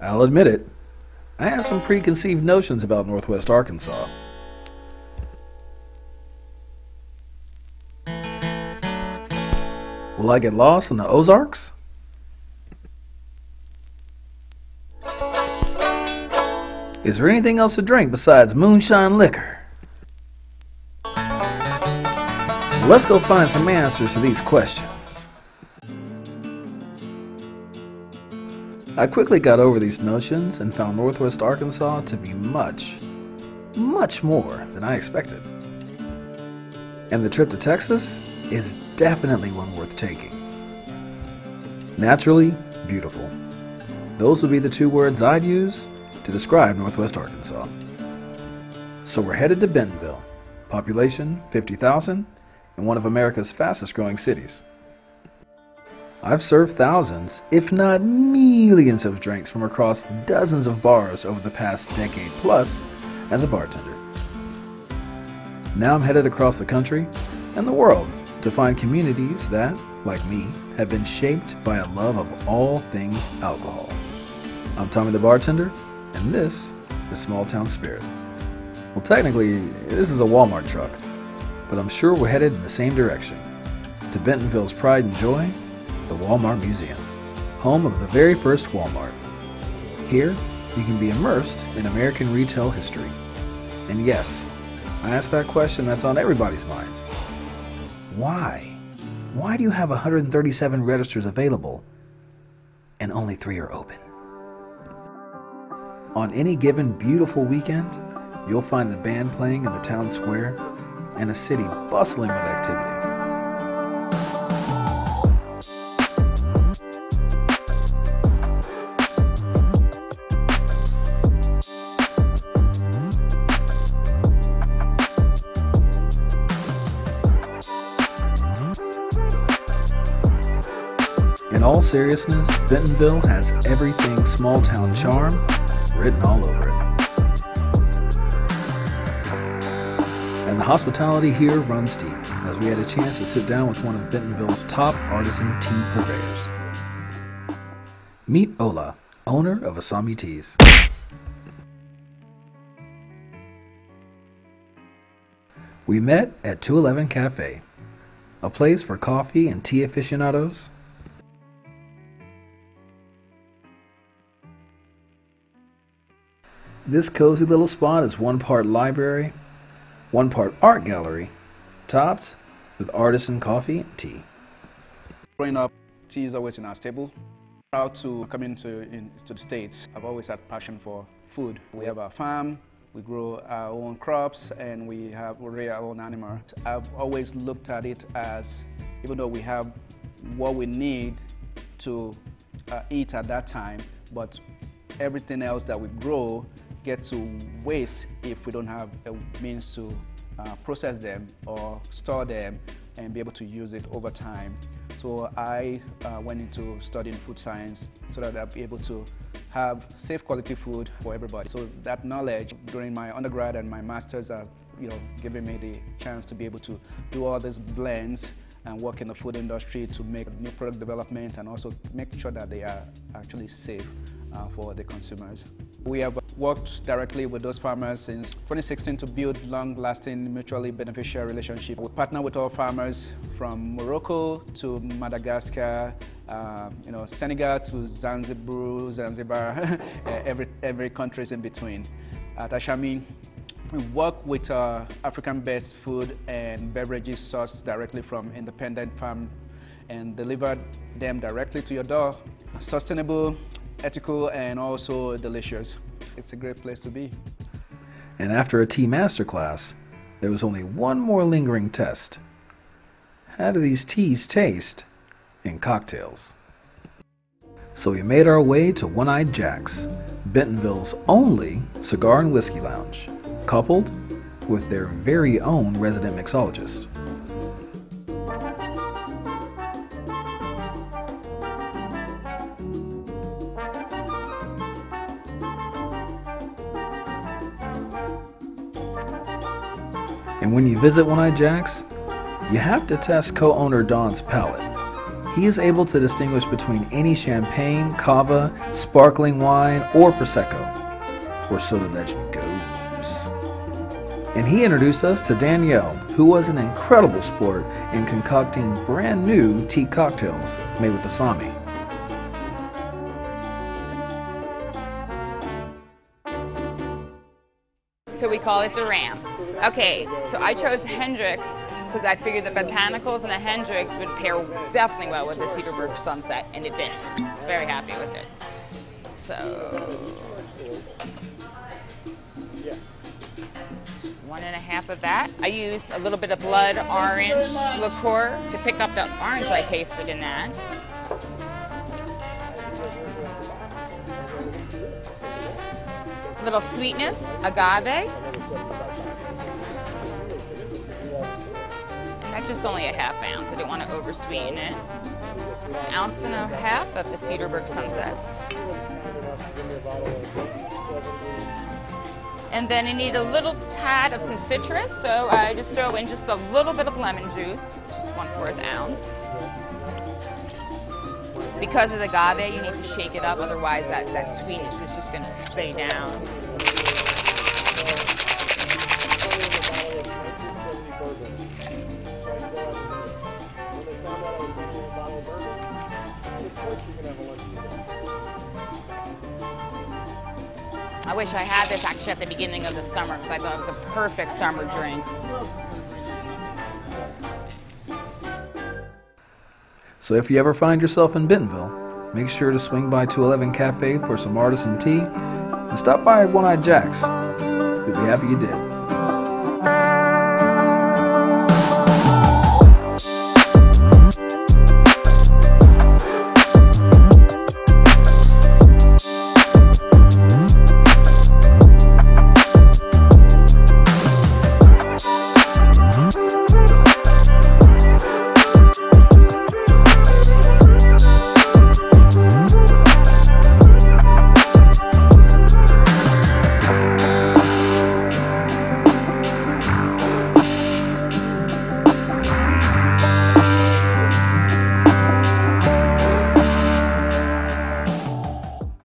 I'll admit it, I had some preconceived notions about Northwest Arkansas. Will I get lost in the Ozarks? Is there anything else to drink besides moonshine liquor? Let's go find some answers to these questions. I quickly got over these notions and found Northwest Arkansas to be much, much more than I expected. And the trip to Texas is definitely one worth taking. Naturally beautiful. Those would be the two words I'd use to describe Northwest Arkansas. So we're headed to Bentonville, population 50,000 and one of America's fastest growing cities. I've served thousands, if not millions of drinks from across dozens of bars over the past decade plus as a bartender. Now I'm headed across the country and the world to find communities that, like me, have been shaped by a love of all things alcohol. I'm Tommy the Bartender, and this is Small Town Spirit. Well, technically, this is a Walmart truck, but I'm sure we're headed in the same direction to Bentonville's pride and joy the Walmart Museum, home of the very first Walmart. Here, you can be immersed in American retail history. And yes, I ask that question that's on everybody's mind. Why? Why do you have 137 registers available and only three are open? On any given beautiful weekend, you'll find the band playing in the town square and a city bustling with activity. Seriousness, Bentonville has everything small town charm written all over it. And the hospitality here runs deep, as we had a chance to sit down with one of Bentonville's top artisan tea purveyors. Meet Ola, owner of Asami Teas. We met at 211 Cafe, a place for coffee and tea aficionados This cozy little spot is one part library, one part art gallery, topped with artisan coffee and tea. Growing up, tea is always in our stable. Proud to come into, into the States. I've always had passion for food. We have our farm, we grow our own crops, and we have we our own animals. I've always looked at it as, even though we have what we need to uh, eat at that time, but everything else that we grow get to waste if we don't have a means to uh, process them or store them and be able to use it over time. So I uh, went into studying food science so that I'll be able to have safe quality food for everybody. So that knowledge during my undergrad and my master's are you know, giving me the chance to be able to do all these blends and work in the food industry to make new product development and also make sure that they are actually safe uh, for the consumers. We have worked directly with those farmers since 2016 to build long-lasting, mutually beneficial relationship. We partner with all farmers from Morocco to Madagascar, uh, you know, Senegal to Zanzibar, Zanzibar, every, every country in between. At Ashami, we work with uh, African-based food and beverages sourced directly from independent farm and deliver them directly to your door. Sustainable, ethical, and also delicious. It's a great place to be. And after a tea masterclass, there was only one more lingering test. How do these teas taste in cocktails? So we made our way to One Eyed Jack's, Bentonville's only cigar and whiskey lounge coupled with their very own resident mixologist. And when you visit One Eye Jack's, you have to test co owner Don's palate. he is able to distinguish between any champagne, cava, sparkling wine, or prosecco, or so the legend goes. And he introduced us to Danielle, who was an incredible sport in concocting brand new tea cocktails made with Asami. So we call it the Ram. Okay, so I chose Hendrick's because I figured the botanicals and the Hendrick's would pair definitely well with the Cedarbrook Sunset, and it did. I was very happy with it. So. One and a half of that. I used a little bit of blood orange liqueur to pick up the orange I tasted in that. Little sweetness, agave. Just only a half ounce. I didn't want to oversweeten it. An ounce and a half of the Cedarbrook Sunset. And then you need a little tad of some citrus, so I just throw in just a little bit of lemon juice, just one fourth ounce. Because of the agave, you need to shake it up, otherwise that, that sweetness is just gonna stay down. Wish I had this actually at the beginning of the summer because I thought it was a perfect summer drink. So if you ever find yourself in Bentonville, make sure to swing by 211 Cafe for some artisan tea and stop by One Eyed Jack's. You'll be happy you did.